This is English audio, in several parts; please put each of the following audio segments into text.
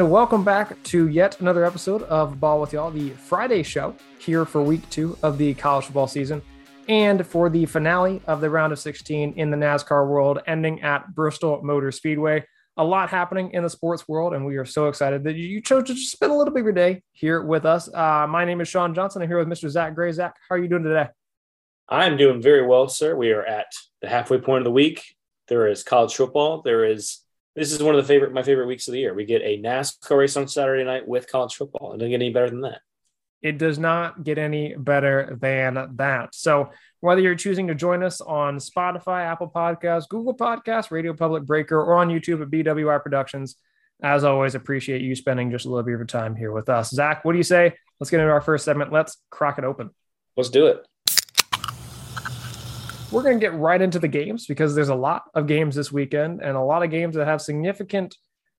and welcome back to yet another episode of Ball with Y'all, the Friday show here for week two of the college football season and for the finale of the round of 16 in the NASCAR world, ending at Bristol Motor Speedway. A lot happening in the sports world, and we are so excited that you chose to spend a little bit of your day here with us. Uh, my name is Sean Johnson. I'm here with Mr. Zach Gray. Zach, how are you doing today? I'm doing very well, sir. We are at the halfway point of the week. There is college football. There is this is one of the favorite my favorite weeks of the year. We get a NASCAR race on Saturday night with college football. It doesn't get any better than that. It does not get any better than that. So whether you're choosing to join us on Spotify, Apple Podcasts, Google Podcasts, Radio Public Breaker, or on YouTube at BWI Productions, as always, appreciate you spending just a little bit of your time here with us. Zach, what do you say? Let's get into our first segment. Let's crack it open. Let's do it we're going to get right into the games because there's a lot of games this weekend and a lot of games that have significant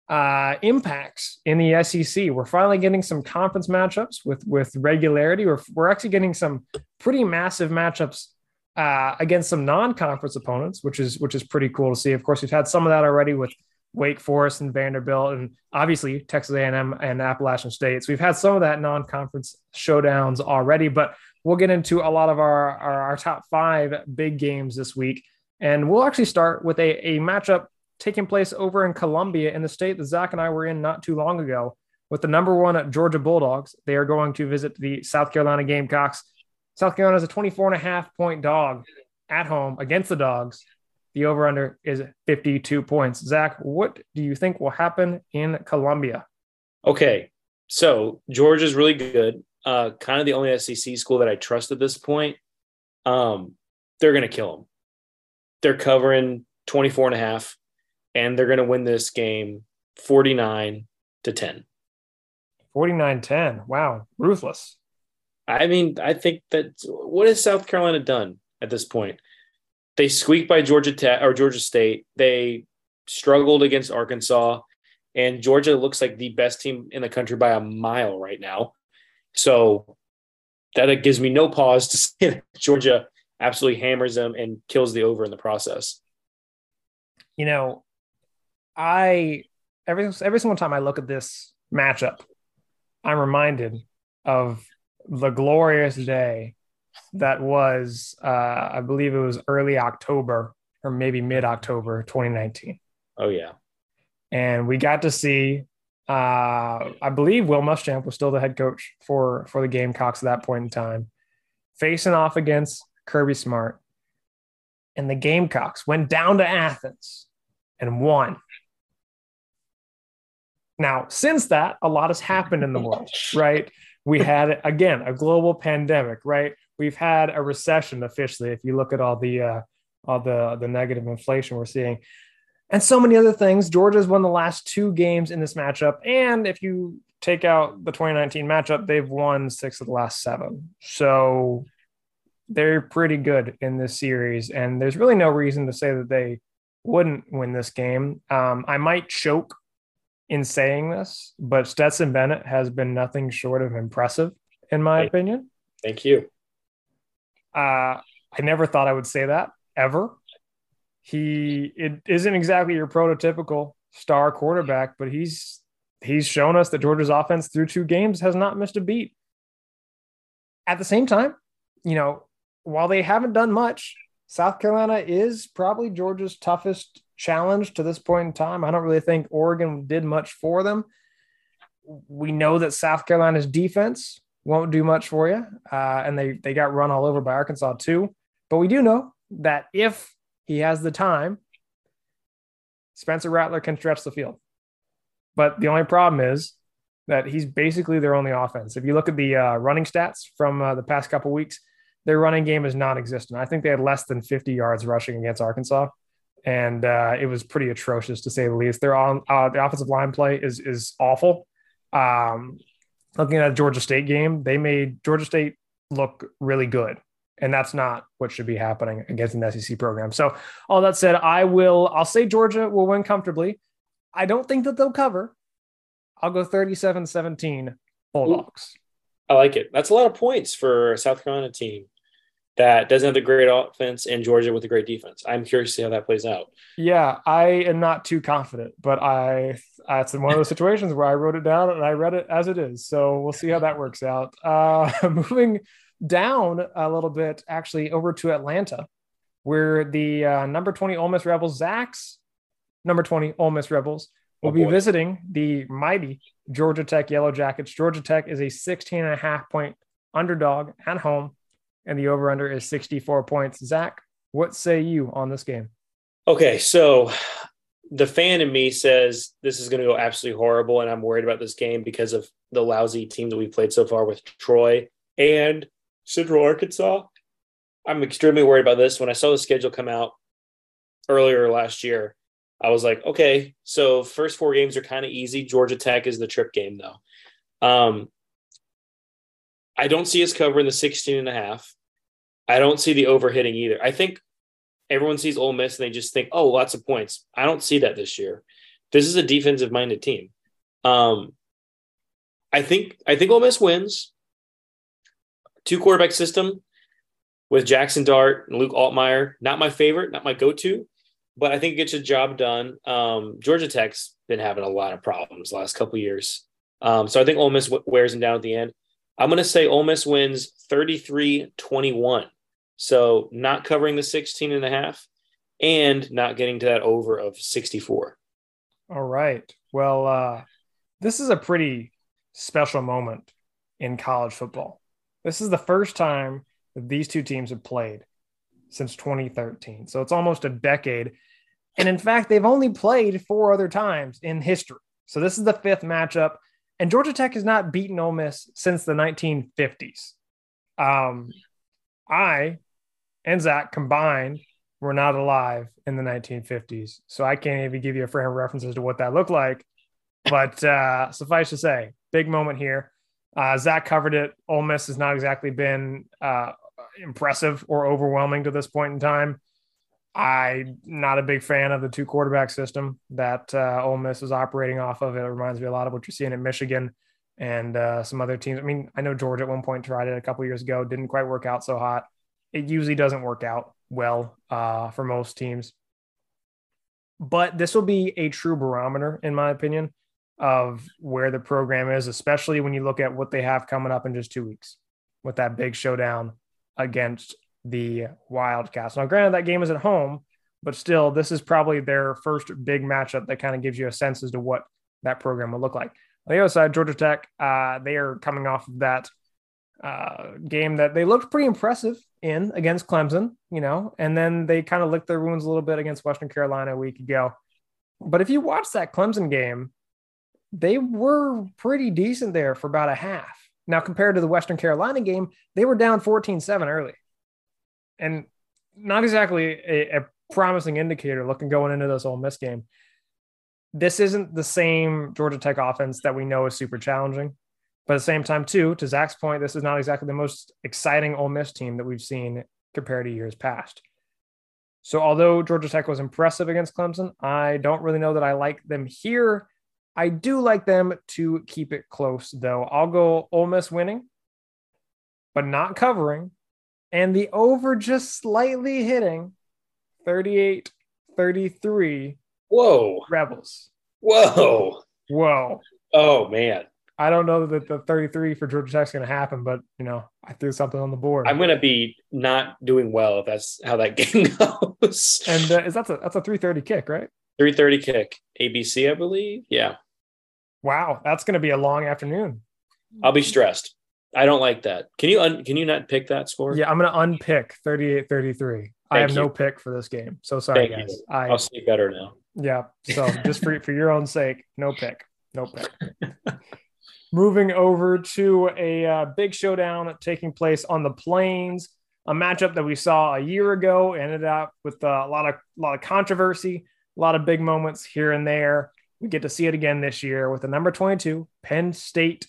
uh, impacts in the SEC. We're finally getting some conference matchups with with regularity. We're, we're actually getting some pretty massive matchups uh, against some non-conference opponents, which is which is pretty cool to see. Of course, we've had some of that already with Wake Forest and Vanderbilt, and obviously Texas A&M and Appalachian State. So we've had some of that non-conference showdowns already, but we'll get into a lot of our, our, our top five big games this week. And we'll actually start with a, a matchup taking place over in Columbia in the state that Zach and I were in not too long ago with the number one Georgia Bulldogs. They are going to visit the South Carolina Gamecocks. South Carolina is a 24 and a half point dog at home against the dogs. The over under is 52 points. Zach, what do you think will happen in Columbia? Okay. So Georgia's really good uh, kind of the only SEC school that I trust at this point. Um, they're going to kill them. They're covering 24 and a half, and they're going to win this game 49 to 10. 49 10. Wow. Ruthless. I mean, I think that what has South Carolina done at this point? They squeaked by Georgia Tech or Georgia State. They struggled against Arkansas, and Georgia looks like the best team in the country by a mile right now. So that gives me no pause to say that Georgia absolutely hammers them and kills the over in the process. You know, I every every single time I look at this matchup, I'm reminded of the glorious day that was uh, I believe it was early October or maybe mid October 2019. Oh yeah. And we got to see uh, I believe Will Muschamp was still the head coach for for the Gamecocks at that point in time, facing off against Kirby Smart, and the Gamecocks went down to Athens and won. Now, since that, a lot has happened in the world, right? We had again a global pandemic, right? We've had a recession officially. If you look at all the uh, all the the negative inflation we're seeing, and so many other things. Georgia's won the last two games in this matchup. And if you take out the 2019 matchup, they've won six of the last seven. So they're pretty good in this series. And there's really no reason to say that they wouldn't win this game. Um, I might choke in saying this, but Stetson Bennett has been nothing short of impressive, in my Thank opinion. Thank you. Uh, I never thought I would say that ever he it isn't exactly your prototypical star quarterback, but he's he's shown us that Georgia's offense through two games has not missed a beat. At the same time, you know, while they haven't done much, South Carolina is probably Georgia's toughest challenge to this point in time. I don't really think Oregon did much for them. We know that South Carolina's defense won't do much for you, uh, and they they got run all over by Arkansas too. But we do know that if he has the time. Spencer Rattler can stretch the field. But the only problem is that he's basically their only offense. If you look at the uh, running stats from uh, the past couple weeks, their running game is non-existent. I think they had less than 50 yards rushing against Arkansas, and uh, it was pretty atrocious to say the least. Their on uh, the offensive line play is is awful. Um, looking at the Georgia State game, they made Georgia State look really good and that's not what should be happening against an SEC program. So, all that said, I will. I'll say Georgia will win comfortably. I don't think that they'll cover. I'll go 37-17 Bulldogs. I like it. That's a lot of points for a South Carolina team. that doesn't have the great offense and Georgia with a great defense. I'm curious to see how that plays out. Yeah, I am not too confident, but I it's one of those situations where I wrote it down and I read it as it is. So we'll see how that works out. Uh, moving down a little bit, actually over to Atlanta, where the uh, number 20 Ole Miss Rebels, Zach's number 20 Ole Miss Rebels, will oh be visiting the mighty Georgia Tech Yellow Jackets. Georgia Tech is a 16 and a half point underdog at home and the over under is 64 points. Zach, what say you on this game? Okay, so the fan in me says this is going to go absolutely horrible, and I'm worried about this game because of the lousy team that we played so far with Troy and Central Arkansas. I'm extremely worried about this. When I saw the schedule come out earlier last year, I was like, okay, so first four games are kind of easy. Georgia Tech is the trip game, though. Um, I don't see us covering the 16 and a half. I don't see the overhitting either. I think everyone sees Ole Miss and they just think, oh, lots of points. I don't see that this year. This is a defensive minded team. Um, I think I think Ole Miss wins. Two quarterback system with Jackson Dart and Luke Altmyer. Not my favorite, not my go to, but I think it gets a job done. Um, Georgia Tech's been having a lot of problems the last couple years. Um, so I think Ole Miss wears them down at the end. I'm going to say Ole Miss wins 33 21. So not covering the 16 and a half and not getting to that over of 64. All right. Well, uh, this is a pretty special moment in college football. This is the first time that these two teams have played since 2013. So it's almost a decade. And in fact, they've only played four other times in history. So this is the fifth matchup. And Georgia Tech has not beaten Ole Miss since the 1950s. Um, I and Zach combined were not alive in the 1950s. So I can't even give you a frame of reference as to what that looked like. But uh, suffice to say, big moment here. Uh, Zach covered it. Ole Miss has not exactly been uh, impressive or overwhelming to this point in time. I'm not a big fan of the two quarterback system that uh, Ole Miss is operating off of. It reminds me a lot of what you're seeing at Michigan and uh, some other teams. I mean, I know Georgia at one point tried it a couple years ago, didn't quite work out so hot. It usually doesn't work out well uh, for most teams. But this will be a true barometer, in my opinion, of where the program is, especially when you look at what they have coming up in just two weeks with that big showdown against the Wildcats. Now, granted, that game is at home, but still, this is probably their first big matchup that kind of gives you a sense as to what that program will look like. On the other side, Georgia Tech, uh, they are coming off of that uh, game that they looked pretty impressive in against Clemson, you know, and then they kind of licked their wounds a little bit against Western Carolina a week ago. But if you watch that Clemson game, they were pretty decent there for about a half. Now, compared to the Western Carolina game, they were down 14 7 early and not exactly a, a promising indicator looking going into this Ole Miss game. This isn't the same Georgia Tech offense that we know is super challenging. But at the same time, too, to Zach's point, this is not exactly the most exciting Ole Miss team that we've seen compared to years past. So, although Georgia Tech was impressive against Clemson, I don't really know that I like them here. I do like them to keep it close, though. I'll go Ole Miss winning, but not covering. And the over just slightly hitting 38 33 whoa. Rebels. Whoa. Whoa. Oh man. I don't know that the 33 for georgia tech's going to happen but you know i threw something on the board. I'm going to be not doing well if that's how that game goes. And uh, is that's a that's a 330 kick right? 330 kick. Abc i believe? Yeah wow that's going to be a long afternoon i'll be stressed I don't like that. Can you un- can you not pick that score? Yeah, I'm going to unpick 38-33. I have you. no pick for this game. So sorry, Thank guys. You. I, will see better now. Yeah. So just for for your own sake, no pick, no pick. Moving over to a uh, big showdown taking place on the plains, a matchup that we saw a year ago ended up with uh, a lot of a lot of controversy, a lot of big moments here and there. We get to see it again this year with the number 22 Penn State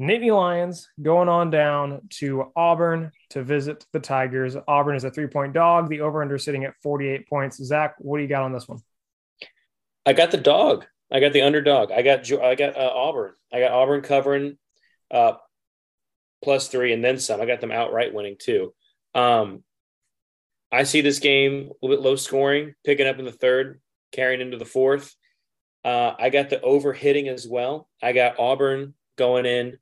Nittany Lions going on down to Auburn to visit the Tigers. Auburn is a three point dog. The over under sitting at 48 points. Zach, what do you got on this one? I got the dog. I got the underdog. I got I got uh, Auburn. I got Auburn covering uh, plus three and then some. I got them outright winning too. Um, I see this game a little bit low scoring, picking up in the third, carrying into the fourth. Uh, I got the over hitting as well. I got Auburn going in,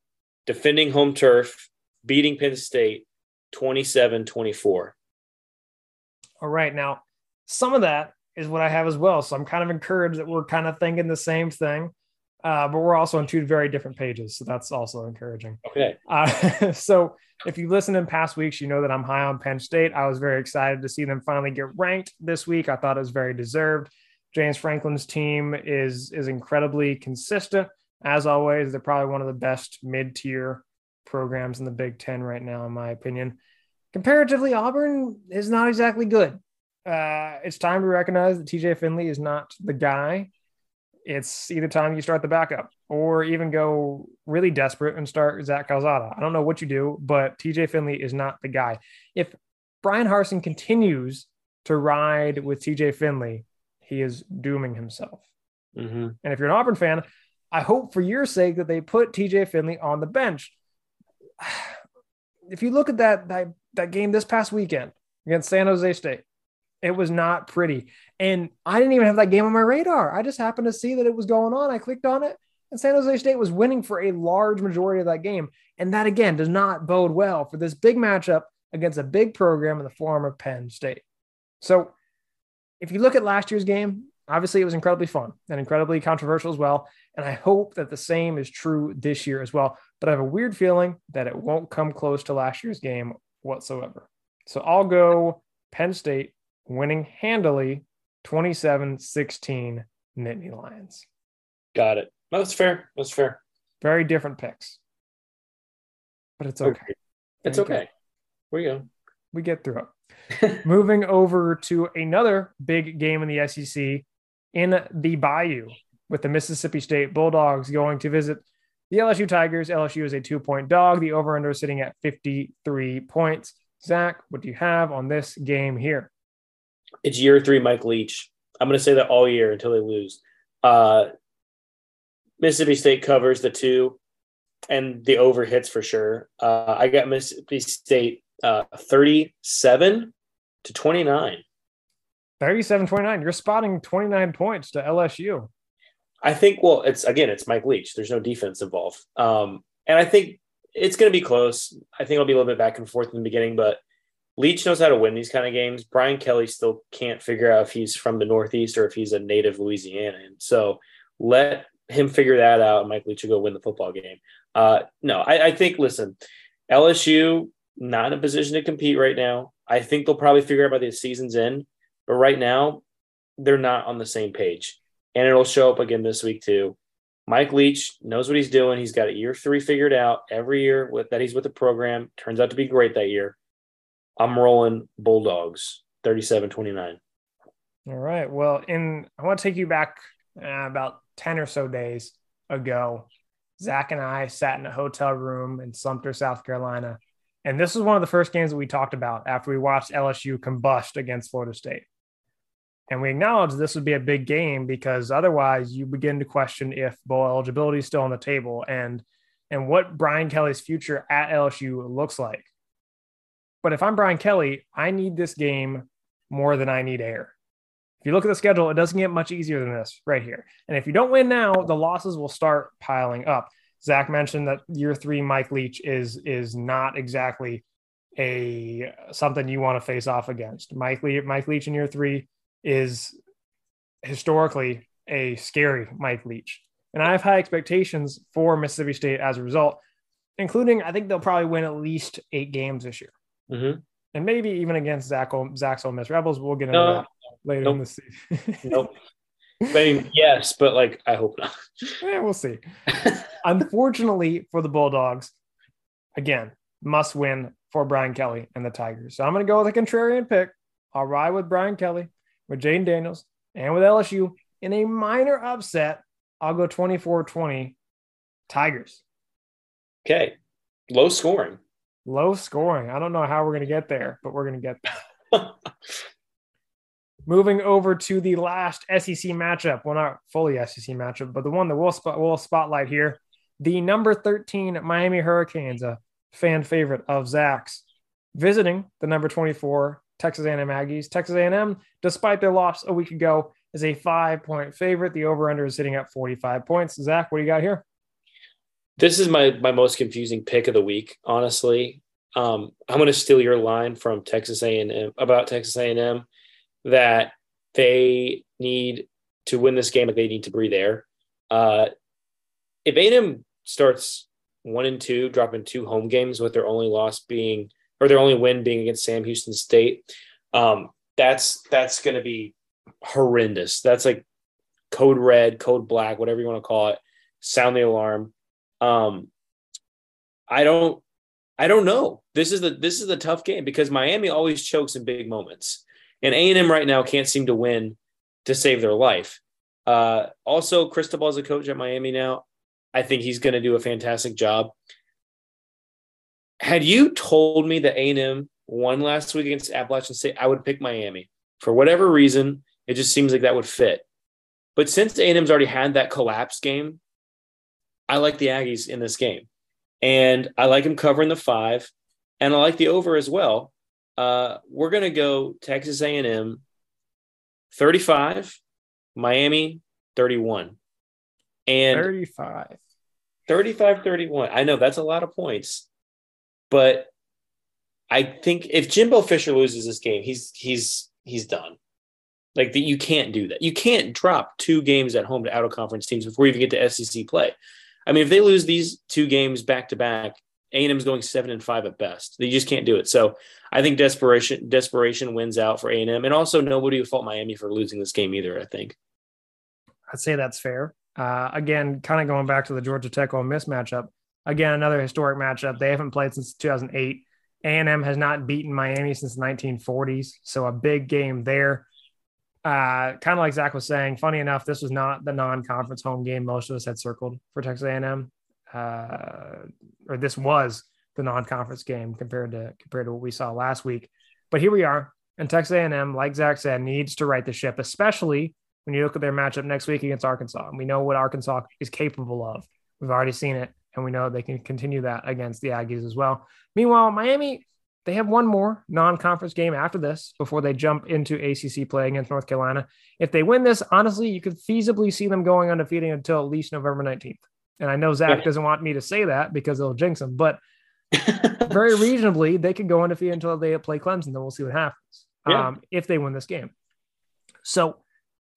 defending home turf, beating Penn State 27 24. All right. Now, some of that is what I have as well. So I'm kind of encouraged that we're kind of thinking the same thing, uh, but we're also on two very different pages. So that's also encouraging. Okay. Uh, so if you listen in past weeks, you know that I'm high on Penn State. I was very excited to see them finally get ranked this week. I thought it was very deserved. James Franklin's team is is incredibly consistent. As always, they're probably one of the best mid-tier programs in the Big Ten right now, in my opinion. Comparatively, Auburn is not exactly good. Uh, it's time to recognize that TJ Finley is not the guy. It's either time you start the backup or even go really desperate and start Zach Calzada. I don't know what you do, but TJ Finley is not the guy. If Bryan Harsin continues to ride with TJ Finley, he is dooming himself. Mm-hmm. And if you're an Auburn fan, I hope for your sake that they put TJ Finley on the bench. If you look at that, that that game this past weekend against San Jose State, it was not pretty. And I didn't even have that game on my radar. I just happened to see that it was going on. I clicked on it, and San Jose State was winning for a large majority of that game. And that again does not bode well for this big matchup against a big program in the form of Penn State. So if you look at last year's game, obviously it was incredibly fun and incredibly controversial as well. And I hope that the same is true this year as well. But I have a weird feeling that it won't come close to last year's game whatsoever. So I'll go Penn State winning handily 27 16 Nittany Lions. Got it. That's fair. That's fair. Very different picks. But it's okay. It's okay. Where you go. We get through it. Moving over to another big game in the SEC in the Bayou with the Mississippi State Bulldogs going to visit the LSU Tigers. LSU is a two point dog. The over under is sitting at 53 points. Zach, what do you have on this game here? It's year three, Mike Leach. I'm going to say that all year until they lose. Uh, Mississippi State covers the two, and the over hits for sure. Uh, I got Mississippi State uh, 37 to 29. 37 29. You're spotting 29 points to LSU. I think, well, it's again, it's Mike Leach. There's no defense involved. Um, and I think it's going to be close. I think it'll be a little bit back and forth in the beginning, but Leach knows how to win these kind of games. Brian Kelly still can't figure out if he's from the Northeast or if he's a native Louisianan. So let him figure that out, Mike Leach will go win the football game. Uh, no, I, I think, listen, LSU not in a position to compete right now. I think they'll probably figure out by the season's end, but right now they're not on the same page, and it'll show up again this week too. Mike Leach knows what he's doing. He's got a year three figured out every year with that he's with the program. Turns out to be great that year. I'm rolling Bulldogs 37 29. All right. Well, in I want to take you back uh, about 10 or so days ago. Zach and I sat in a hotel room in Sumter, South Carolina. And this was one of the first games that we talked about after we watched LSU combust against Florida State. And we acknowledged this would be a big game because otherwise you begin to question if bowl eligibility is still on the table and and what Brian Kelly's future at LSU looks like. But if I'm Brian Kelly, I need this game more than I need air. If you look at the schedule, it doesn't get much easier than this right here. And if you don't win now, the losses will start piling up. Zach mentioned that year three Mike Leach is is not exactly a something you want to face off against. Mike Leach, Mike Leach in year three is historically a scary Mike Leach. And I have high expectations for Mississippi State as a result, including I think they'll probably win at least eight games this year. Mm-hmm. And maybe even against Zach, Zach's Ole Miss Rebels. We'll get into No. that later Nope. in the season. Nope. I mean, yes, but like, I hope not. yeah, we'll see. Unfortunately for the Bulldogs, again, must win for Brian Kelly and the Tigers. So I'm going to go with a contrarian pick. I'll ride with Brian Kelly, with Jayden Daniels, and with LSU in a minor upset. I'll go 24 20 Tigers. Okay. Low scoring. Low scoring. I don't know how we're going to get there, but we're going to get there. Moving over to the last SEC matchup. Well, not fully SEC matchup, but the one that we'll, spot, we'll spotlight here. The number 13 Miami Hurricanes, a fan favorite of Zach's, visiting the number 24 Texas A&M Aggies. Texas A&M, despite their loss a week ago, is a five-point favorite. The over/under is sitting at 45 points. Zach, what do you got here? This is my my most confusing pick of the week, honestly. Um, I'm going to steal your line from Texas A&M about Texas A&M that they need to win this game, but they need to breathe air. Uh, if A&M starts one and two, dropping two home games with their only loss being or their only win being against Sam Houston State, um, that's that's going to be horrendous. That's like code red, code black, whatever you want to call it. Sound the alarm. Um, I don't, I don't know. This is the this is the tough game because Miami always chokes in big moments, and A and M right now can't seem to win to save their life. Uh, also, Cristobal is a coach at Miami now. I think he's going to do a fantastic job. Had you told me that A&M won last week against Appalachian State, I would pick Miami. For whatever reason, it just seems like that would fit. But since A&M's already had that collapse game, I like the Aggies in this game. And I like them covering the five. And I like the over as well. Uh, we're going to go Texas A&M 35, Miami 31. And 35. 35 31. I know that's a lot of points, but I think if Jimbo Fisher loses this game, he's he's he's done. Like that, you can't do that. You can't drop two games at home to out of conference teams before you even get to SEC play. I mean, if they lose these two games back to back, A and M's going seven and five at best. They just can't do it. So I think desperation desperation wins out for A and M, and also nobody would fault Miami for losing this game either. I think. I'd say that's fair. Uh, again, kind of going back to the Georgia Tech Ole Miss matchup. Again, another historic matchup. They haven't played since 2008. A&M has not beaten Miami since the 1940s, so a big game there. Uh, kind of like Zach was saying. Funny enough, this was not the non-conference home game most of us had circled for Texas A&M, uh, or this was the non-conference game compared to compared to what we saw last week. But here we are, and Texas A&M, like Zach said, needs to right the ship, especially when you look at their matchup next week against Arkansas. And we know what Arkansas is capable of. We've already seen it, and we know they can continue that against the Aggies as well. Meanwhile, Miami, they have one more non conference game after this before they jump into ACC play against North Carolina. If they win this, honestly, you could feasibly see them going undefeated until at least November 19th. And I know Zach doesn't want me to say that because it'll jinx them, but very reasonably, they could go undefeated until they play Clemson. Then we'll see what happens yeah. um, if they win this game. So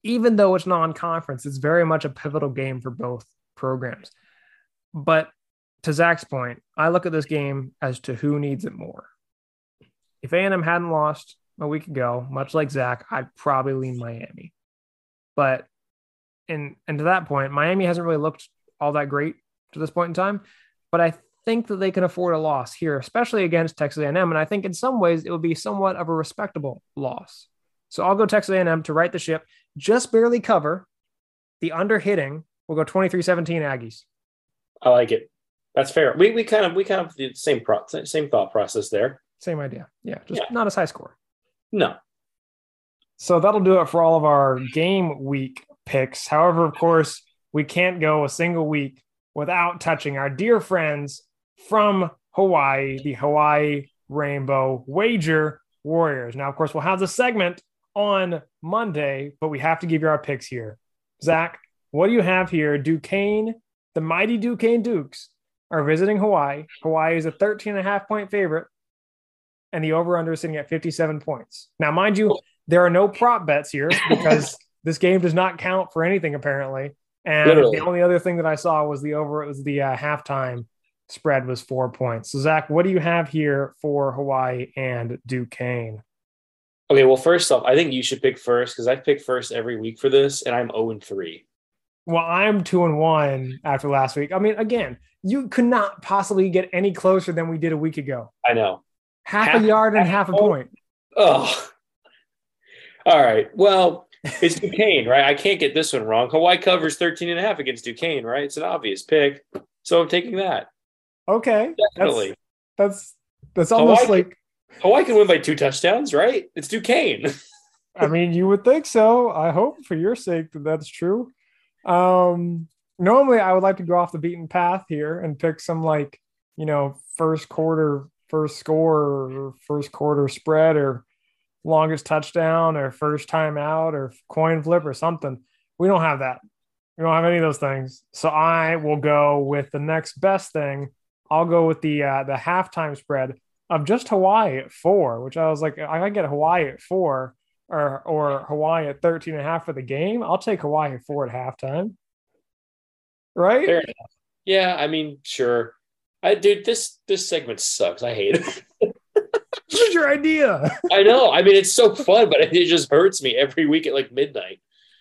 even though it's non-conference, it's very much a pivotal game for both programs. But to Zach's point, I look at this game as to who needs it more. If A&M hadn't lost a week ago, much like Zach, I'd probably lean Miami. But and and to that point, Miami hasn't really looked all that great to this point in time. But I think that they can afford a loss here, especially against Texas A&M. And I think in some ways it would be somewhat of a respectable loss. So I'll go Texas A&M to right the ship, just barely cover. The under hitting We'll go 23-17 Aggies. I like it. That's fair. We, we kind of we kind of the same pro, same thought process there. Same idea. Yeah, just yeah. not as high score. No. So that'll do it for all of our game week picks. However, of course, we can't go a single week without touching our dear friends from Hawaii, the Hawaii Rainbow Wager Warriors. Now, of course, we'll have the segment on Monday, but we have to give you our picks here. Zach, what do you have here? Duquesne, the mighty Duquesne Dukes are visiting Hawaii. Hawaii is a 13 and a half point favorite, and the over under is sitting at 57 points. Now, mind you, there are no prop bets here because this game does not count for anything apparently. And Literally. the only other thing that I saw was the over, it was the uh, halftime spread was four points. So, Zach, what do you have here for Hawaii and Duquesne? Okay, well, first off, I think you should pick first because I pick first every week for this, and I'm 0 and 3. Well, I'm 2 and 1 after last week. I mean, again, you could not possibly get any closer than we did a week ago. I know. Half, half a yard and half, half a point. Oh. All right. Well, it's Duquesne, right? I can't get this one wrong. Hawaii covers 13 and a half against Duquesne, right? It's an obvious pick. So I'm taking that. Okay. Definitely. That's that's, that's almost Hawaii, like Hawaii can win by two touchdowns, right? It's Duquesne. I mean, you would think so. I hope for your sake that that's true. Um, normally, I would like to go off the beaten path here and pick some like you know first quarter first score or first quarter spread or longest touchdown or first time out or coin flip or something. We don't have that. We don't have any of those things. So I will go with the next best thing. I'll go with the uh, the halftime spread of just Hawaii at four, which I was like, I gotta get Hawaii at four or or Hawaii at 13 and a half for the game. I'll take Hawaii at four at halftime. Right? Yeah, I mean, sure. I dude, this this segment sucks. I hate it. your idea. I know. I mean, it's so fun, but it just hurts me every week at like midnight.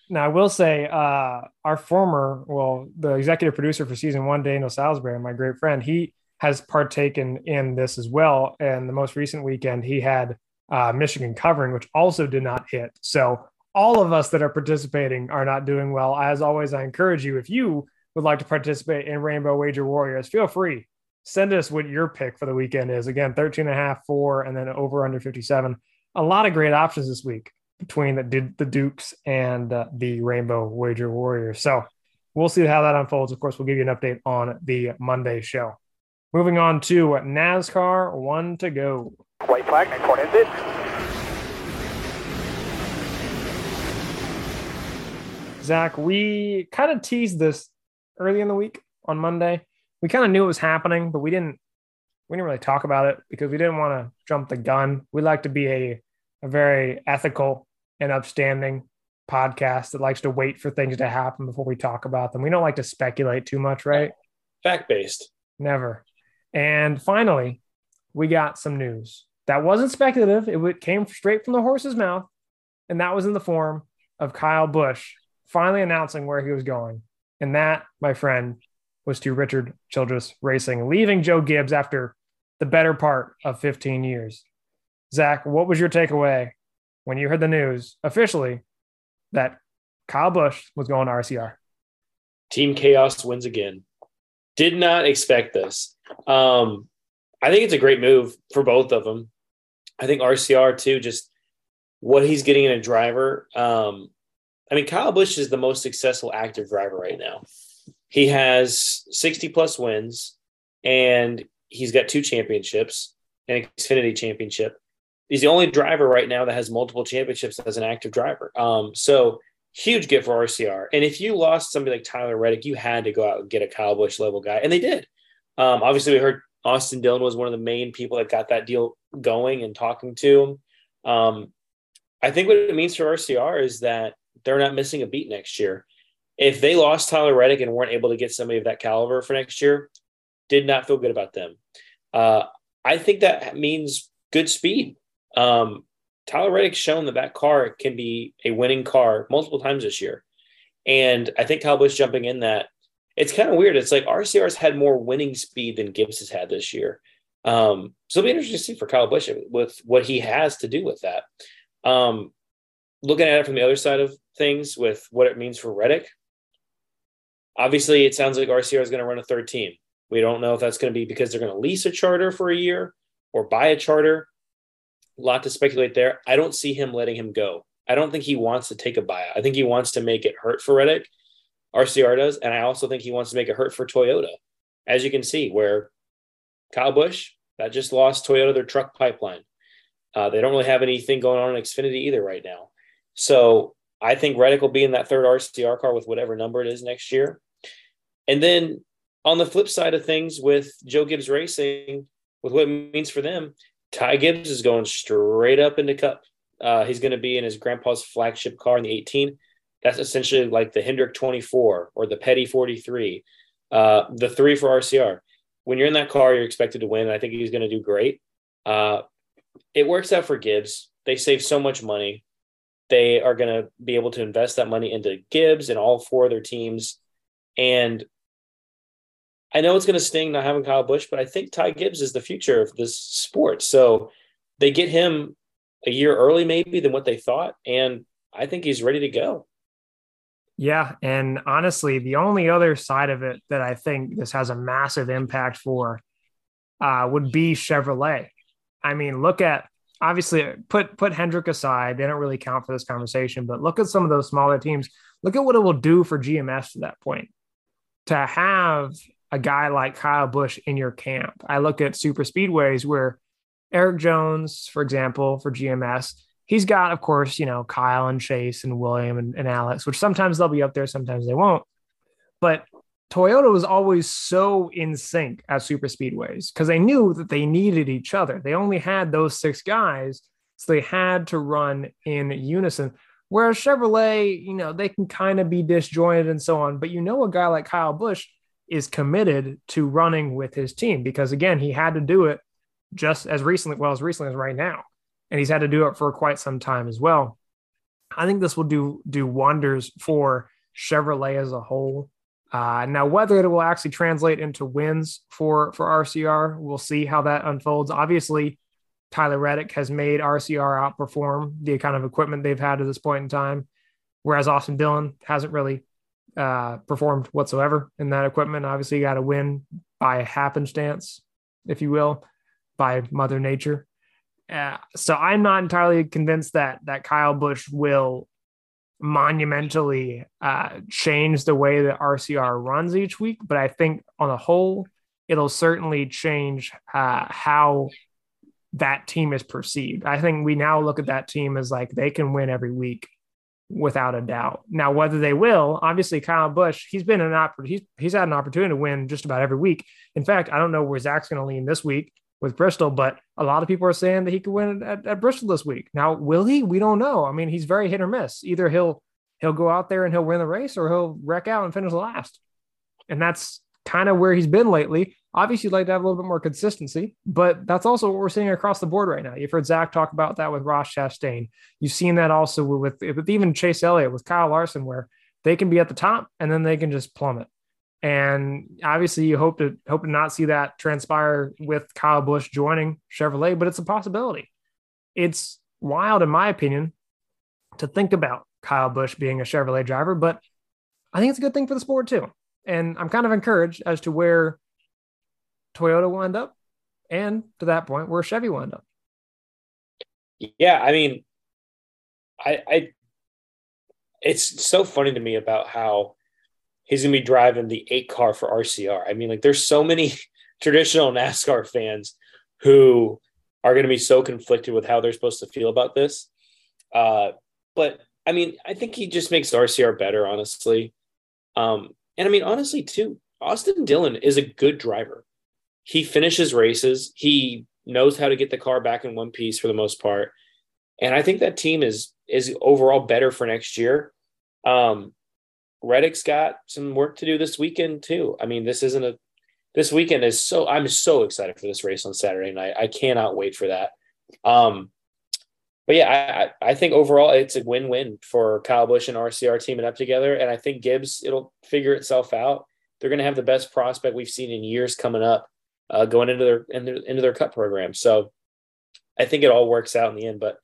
Now, I will say, uh, our former, well, the executive producer for season one, Daniel Salisbury, my great friend, he has partaken in this as well. And the most recent weekend, he had uh, Michigan covering, which also did not hit. So all of us that are participating are not doing well. As always, I encourage you, if you would like to participate in Rainbow Wager Warriors, feel free. Send us what your pick for the weekend is. Again, 13 and a half, four, and then over under 57. A lot of great options this week between the, the Dukes and uh, the Rainbow Wager Warriors. So we'll see how that unfolds. Of course, we'll give you an update on the Monday show. Moving on to NASCAR, one to go. White flag, next ended. Zach, we kind of teased this early in the week on Monday. We kind of knew it was happening, but we didn't we didn't really talk about it because we didn't want to jump the gun. We like to be a, a very ethical and upstanding podcast that likes to wait for things to happen before we talk about them. We don't like to speculate too much, right? Fact based. Never. And finally, we got some news that wasn't speculative. It came straight from the horse's mouth. And that was in the form of Kyle Busch finally announcing where he was going. And that, my friend, was to Richard Childress Racing, leaving Joe Gibbs after the better part of 15 years. Zach, what was your takeaway when you heard the news officially that Kyle Busch was going to RCR? Team Chaos wins again. Did not expect this. Um, I think it's a great move for both of them. I think RCR too, just what he's getting in a driver. Um, I mean, Kyle Busch is the most successful active driver right now. He has 60 plus wins and he's got two championships, an Xfinity championship. He's the only driver right now that has multiple championships as an active driver. Um, so huge get for RCR. And if you lost somebody like Tyler Reddick, you had to go out and get a Kyle Busch level guy, and they did. Um, obviously, we heard Austin Dillon was one of the main people that got that deal going and talking to him. Um, I think what it means for RCR is that they're not missing a beat next year. If they lost Tyler Reddick and weren't able to get somebody of that caliber for next year, did not feel good about them. Uh, I think that means good speed. Um, Tyler Reddick's shown that that car can be a winning car multiple times this year. And I think Kyle Busch jumping in that, it's kind of weird. It's like RCR's had more winning speed than Gibbs has had this year. Um, so it'll be interesting to see for Kyle Busch with what he has to do with that. Um, looking at it from the other side of things with what it means for Reddick, obviously it sounds like RCR is going to run a third team. We don't know if that's going to be because they're going to lease a charter for a year or buy a charter. A lot to speculate there. I don't see him letting him go. I don't think he wants to take a buyout. I think he wants to make it hurt for Reddick. RCR does. And I also think he wants to make it hurt for Toyota. As you can see, where Kyle Busch, that just lost Toyota their truck pipeline. Uh, they don't really have anything going on in Xfinity either right now. So I think Reddick will be in that third RCR car with whatever number it is next year. And then on the flip side of things, with Joe Gibbs Racing, with what it means for them, Ty Gibbs is going straight up into Cup. Uh, he's going to be in his grandpa's flagship car in the 18. That's essentially like the Hendrick 24 or the Petty 43, uh, the three for RCR. When you're in that car, you're expected to win. I think he's going to do great. Uh, it works out for Gibbs. They save so much money. They are going to be able to invest that money into Gibbs and all four of their teams. And I know it's going to sting not having Kyle Busch, but I think Ty Gibbs is the future of this sport. So they get him a year early, maybe, than what they thought. And I think he's ready to go. Yeah. And honestly, the only other side of it that I think this has a massive impact for uh, would be Chevrolet. I mean, look at obviously put put Hendrick aside; they don't really count for this conversation. But look at some of those smaller teams. Look at what it will do for GMS to that point. To have a guy like Kyle Busch in your camp, I look at super speedways where Erik Jones, for example, for GMS, he's got, of course, you know, Kyle and Chase and William and, and Alex, which sometimes they'll be up there, sometimes they won't. But Toyota was always so in sync at super speedways because they knew that they needed each other. They only had those six guys, so they had to run in unison. Whereas Chevrolet, you know, they can kind of be disjointed and so on. But you know, a guy like Kyle Busch is committed to running with his team because, again, he had to do it just as recently, well, as recently as right now. And he's had to do it for quite some time as well. I think this will do do wonders for Chevrolet as a whole. Uh, now, whether it will actually translate into wins for for RCR, we'll see how that unfolds. Obviously, Tyler Reddick has made RCR outperform the kind of equipment they've had to this point in time, whereas Austin Dillon hasn't really uh, performed whatsoever in that equipment. Obviously, you got to win by happenstance, if you will, by Mother Nature. Uh, so I'm not entirely convinced that that Kyle Busch will monumentally uh, change the way that RCR runs each week, but I think on the whole, it'll certainly change uh, how that team is perceived. I think we now look at that team as like they can win every week without a doubt. Now, whether they will, obviously, Kyle Busch, he's been an opp- he's he's had an opportunity to win just about every week. In fact, I don't know where Zach's going to lean this week with Bristol, but a lot of people are saying that he could win at, at, Bristol this week. Now, will he? We don't know. I mean, he's very hit or miss. Either he'll he'll go out there and he'll win the race, or he'll wreck out and finish last. And that's kind of where he's been lately. Obviously, you'd like to have a little bit more consistency, but that's also what we're seeing across the board right now. You've heard Zach talk about that with Ross Chastain. You've seen that also with, with even Chase Elliott, with Kyle Larson, where they can be at the top and then they can just plummet. And obviously, you hope to hope to not see that transpire with Kyle Busch joining Chevrolet, but it's a possibility. It's wild, in my opinion, to think about Kyle Busch being a Chevrolet driver, but I think it's a good thing for the sport too. And I'm kind of encouraged as to where Toyota will end up, and to that point, where Chevy will end up. Yeah, I mean, I, I, it's so funny to me about how he's gonna be driving the eight car for RCR. I mean, like there's so many traditional NASCAR fans who are to be so conflicted with how they're supposed to feel about this. Uh, but I mean, I think he just makes RCR better, honestly. Um, and I mean, honestly, too, Austin Dillon is a good driver. He finishes races. He knows how to get the car back in one piece for the most part. And I think that team is is overall better for next year. Um, Reddick's got some work to do this weekend too. I mean, this isn't a this weekend is so I'm so excited for this race on Saturday night. I cannot wait for that. Um, but yeah, I, I think overall it's a win-win for Kyle Busch and RCR teaming up together, and I think Gibbs it'll figure itself out. They're going to have the best prospect we've seen in years coming up, uh, going into their into, into their Cup program. So I think it all works out in the end. But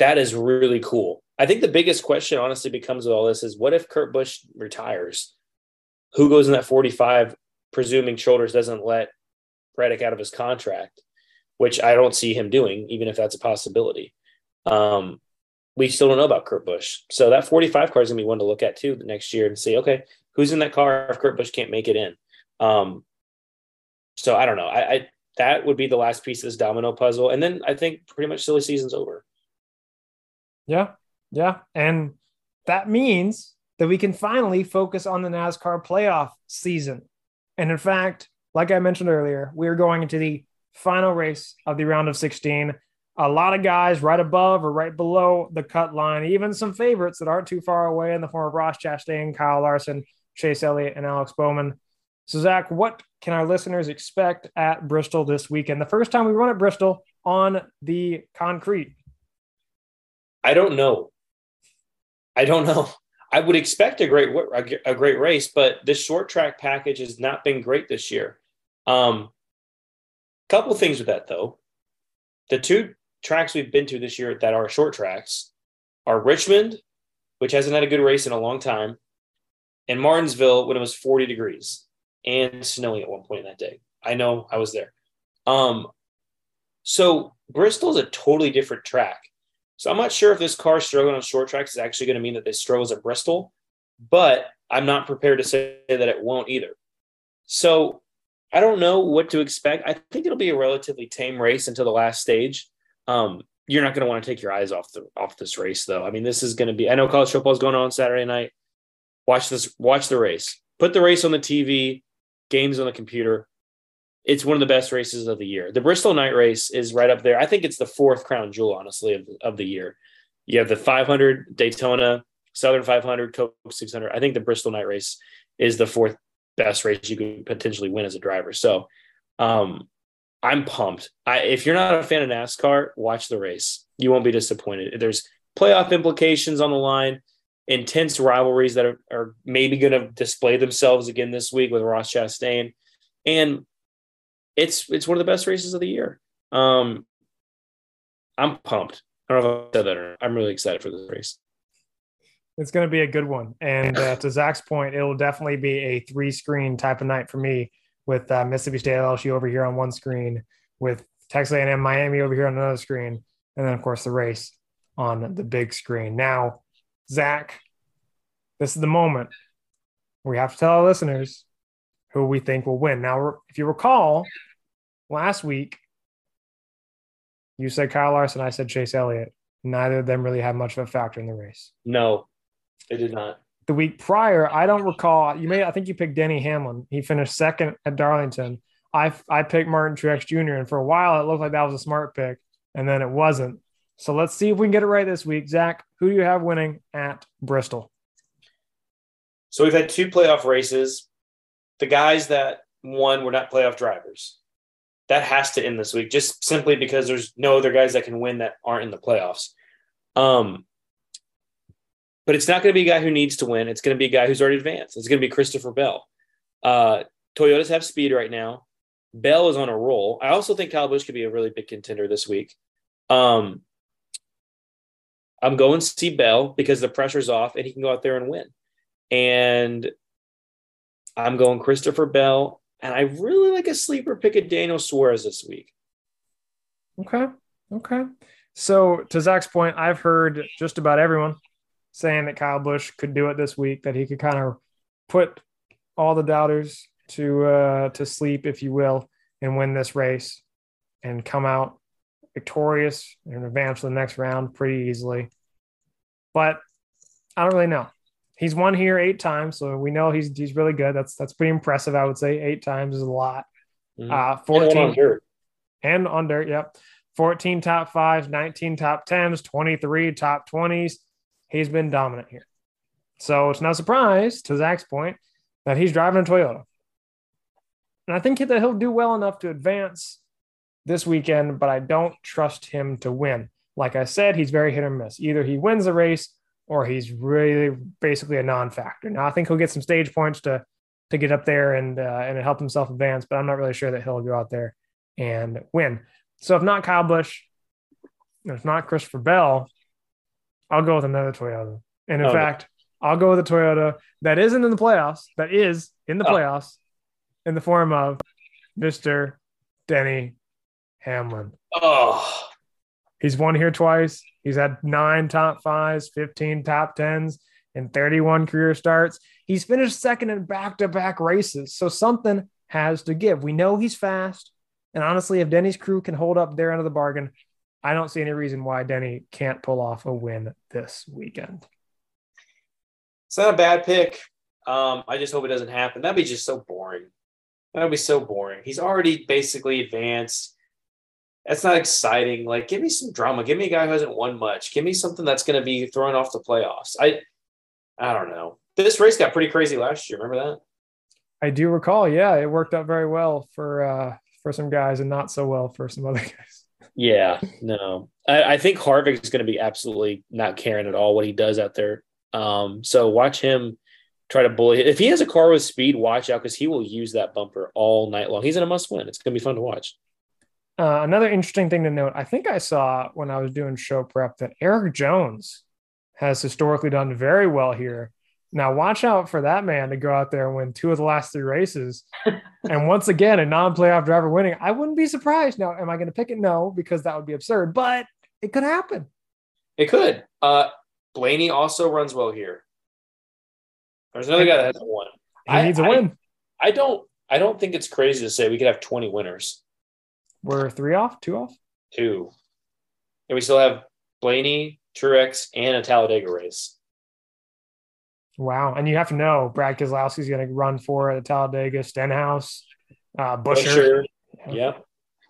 that is really cool. I think the biggest question, honestly, becomes with all this is what if Kurt Busch retires? Who goes in that 45, presuming Childress doesn't let Reddick out of his contract, which I don't see him doing, even if that's a possibility. Um, we still don't know about Kurt Busch. So that 45 car is going to be one to look at too the next year and see, okay, who's in that car if Kurt Busch can't make it in? Um, so I don't know. I, I that would be the last piece of this domino puzzle. And then I think pretty much silly season's over. Yeah. Yeah. And that means that we can finally focus on the NASCAR playoff season. And in fact, like I mentioned earlier, we're going into the final race of the round of 16. A lot of guys right above or right below the cut line, even some favorites that aren't too far away in the form of Ross Chastain, Kyle Larson, Chase Elliott, and Alex Bowman. So, Zach, what can our listeners expect at Bristol this weekend? The first time we run at Bristol on the concrete. I don't know. I don't know. I would expect a great a great race, but this short track package has not been great this year. Um, couple things with that though. The two tracks we've been to this year that are short tracks are Richmond, which hasn't had a good race in a long time, and Martinsville when it was 40 degrees and snowing at one point in that day. I know I was there. Um, so Bristol is a totally different track. So I'm not sure if this car struggling on short tracks is actually going to mean that this struggles at Bristol, but I'm not prepared to say that it won't either. So I don't know what to expect. I think it'll be a relatively tame race until the last stage. Um, you're not going to want to take your eyes off the off this race, though. I mean, this is going to be. I know college football is going on Saturday night. Watch this. Watch the race. Put the race on the TV. Games on the computer. It's one of the best races of the year. The Bristol Night Race is right up there. I think it's the fourth crown jewel, honestly, of, of the year. You have the 500 Daytona, Southern 500, Coke 600. I think the Bristol Night Race is the fourth best race you could potentially win as a driver. So, um, I'm pumped. I, if you're not a fan of NASCAR, watch the race. You won't be disappointed. There's playoff implications on the line, intense rivalries that are, are maybe going to display themselves again this week with Ross Chastain, and it's it's one of the best races of the year. Um, I'm pumped. I don't know if I said that or not. I'm really excited for this race. It's going to be a good one. And uh, to Zach's point, it will definitely be a three screen type of night for me with uh, Mississippi State LSU over here on one screen, with Texas A&M Miami over here on another screen, and then of course the race on the big screen. Now, Zach, this is the moment we have to tell our listeners who we think will win. Now, if you recall, last week you said Kyle Larson, I said Chase Elliott. Neither of them really had much of a factor in the race. No, they did not. The week prior, I don't recall. You may, I think you picked Denny Hamlin. He finished second at Darlington. I I picked Martin Truex Jr. and for a while it looked like that was a smart pick, and then it wasn't. So let's see if we can get it right this week. Zach, who do you have winning at Bristol? So we've had two playoff races. The guys that won were not playoff drivers. That has to end this week, just simply because there's no other guys that can win that aren't in the playoffs. Um, but it's not going to be a guy who needs to win. It's going to be a guy who's already advanced. It's going to be Christopher Bell. Uh, Toyotas have speed right now. Bell is on a roll. I also think Kyle Busch could be a really big contender this week. Um, I'm going to see Bell because the pressure's off and he can go out there and win. And I'm going Christopher Bell. And I really like a sleeper pick of Daniel Suarez this week. Okay. Okay. So to Zach's point, I've heard just about everyone saying that Kyle Busch could do it this week, that he could kind of put all the doubters to uh, to sleep, if you will, and win this race and come out victorious and advance to the next round pretty easily. But I don't really know. He's won here eight times, so we know he's he's really good. That's that's pretty impressive. I would say eight times is a lot. Mm-hmm. Uh, fourteen and on dirt. and on dirt. Yep, fourteen top fives, nineteen top tens, twenty three top twenties. He's been dominant here. So it's no surprise, to Zach's point, that he's driving a Toyota. And I think that he'll do well enough to advance this weekend, but I don't trust him to win. Like I said, he's very hit or miss. Either he wins the race or he's really basically a non-factor. Now I think he'll get some stage points to to get up there and uh, and help himself advance, but I'm not really sure that he'll go out there and win. So if not Kyle Busch, if not Christopher Bell, I'll go with another Toyota. And in oh, fact, I'll go with a Toyota that isn't in the playoffs, that is in the oh. playoffs in the form of Mr. Denny Hamlin. Oh. He's won here twice. He's had nine top fives, 15 top tens, and 31 career starts. He's finished second in back to back races. So something has to give. We know he's fast. And honestly, if Denny's crew can hold up their end of the bargain, I don't see any reason why Denny can't pull off a win this weekend. It's not a bad pick. Um, I just hope it doesn't happen. That'd be just so boring. That'd be so boring. He's already basically advanced. That's not exciting. Like, give me some drama. Give me a guy who hasn't won much. Give me something that's going to be thrown off the playoffs. I, I don't know. This race got pretty crazy last year. Remember that? I do recall. Yeah, it worked out very well for uh, for some guys and not so well for some other guys. Yeah, no, I, I think Harvick is going to be absolutely not caring at all what he does out there. Um, so watch him try to bully. If he has a car with speed, watch out because he will use that bumper all night long. He's in a must win. It's going to be fun to watch. Uh, another interesting thing to note, I think I saw when I was doing show prep that Erik Jones has historically done very well here now, watch out for that man to go out there and win two of the last three races. and once again, a non playoff driver winning. I wouldn't be surprised. Now, am I going to pick it? No, because that would be absurd, but it could happen. It could. Uh, Blaney also runs well here. There's another guy that hasn't won. He I, needs a win. I, I don't. I don't think it's crazy to say we could have 20 winners. We're three off, two off, two, and we still have Blaney, Truex, and a Talladega race. Wow. And you have to know Brad Keselowski's going to run for the Talladega, Stenhouse, uh, Buescher. Buescher. Yep.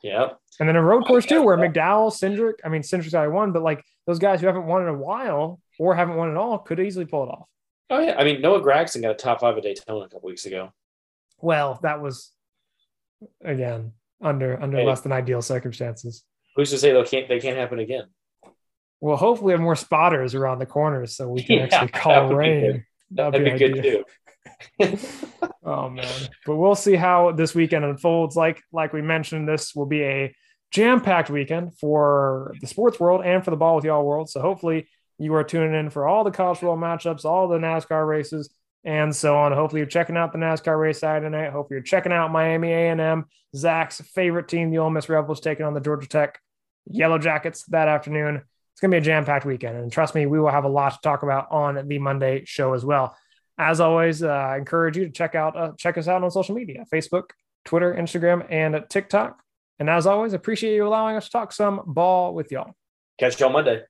Yep. And then a road course too, where McDowell, Cindric, I mean, Cindric's already won, but like those guys who haven't won in a while or haven't won at all could easily pull it off. Oh, yeah. I mean, Noah Gragson got a top five at Daytona a couple weeks ago. Well, that was, again, under under Hey. less than ideal circumstances. Who's to say they can't they can't happen again? Well, hopefully, we have more spotters around the corners so we can Yeah, actually call be rain. That'd, That'd be good too. Oh man. But we'll see how this weekend unfolds. Like like we mentioned, this will be a jam-packed weekend for the sports world and for the ball with y'all world. So hopefully you are tuning in for all the college football matchups, all the NASCAR races, and so on. Hopefully you're checking out the NASCAR race Saturday night. Hopefully you're checking out Miami A&M, Zach's favorite team, the Ole Miss Rebels, taking on the Georgia Tech Yellow Jackets that afternoon. It's going to be a jam-packed weekend, and trust me, we will have a lot to talk about on the Monday show as well. As always, uh, I encourage you to check out uh, check us out on social media: Facebook, Twitter, Instagram, and TikTok. And as always, appreciate you allowing us to talk some ball with y'all. Catch on Monday.